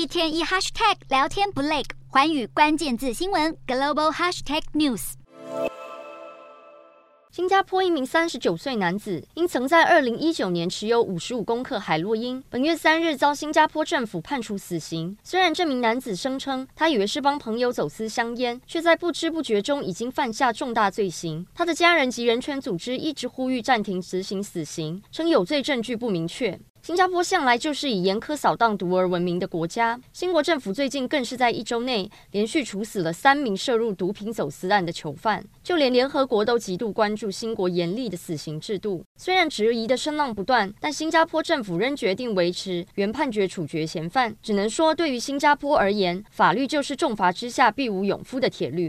一天一 hashtag 聊天不累，环宇关键字新闻 global hashtag news。新加坡一名三十九岁男子，因曾在二零一九年持有五十五公克海洛因，本月三日遭新加坡政府判处死刑。虽然这名男子声称他以为是帮朋友走私香烟，却在不知不觉中已经犯下重大罪行。他的家人及人权组织一直呼吁暂停执行死刑，称有罪证据不明确。新加坡向来就是以严苛扫荡毒而闻名的国家。新国政府最近更是在一周内连续处死了三名涉入毒品走私案的囚犯。就连联合国都极度关注新国严厉的死刑制度。虽然质疑的声浪不断，但新加坡政府仍决定维持原判决处决嫌犯。只能说，对于新加坡而言，法律就是重罚之下必无勇夫的铁律。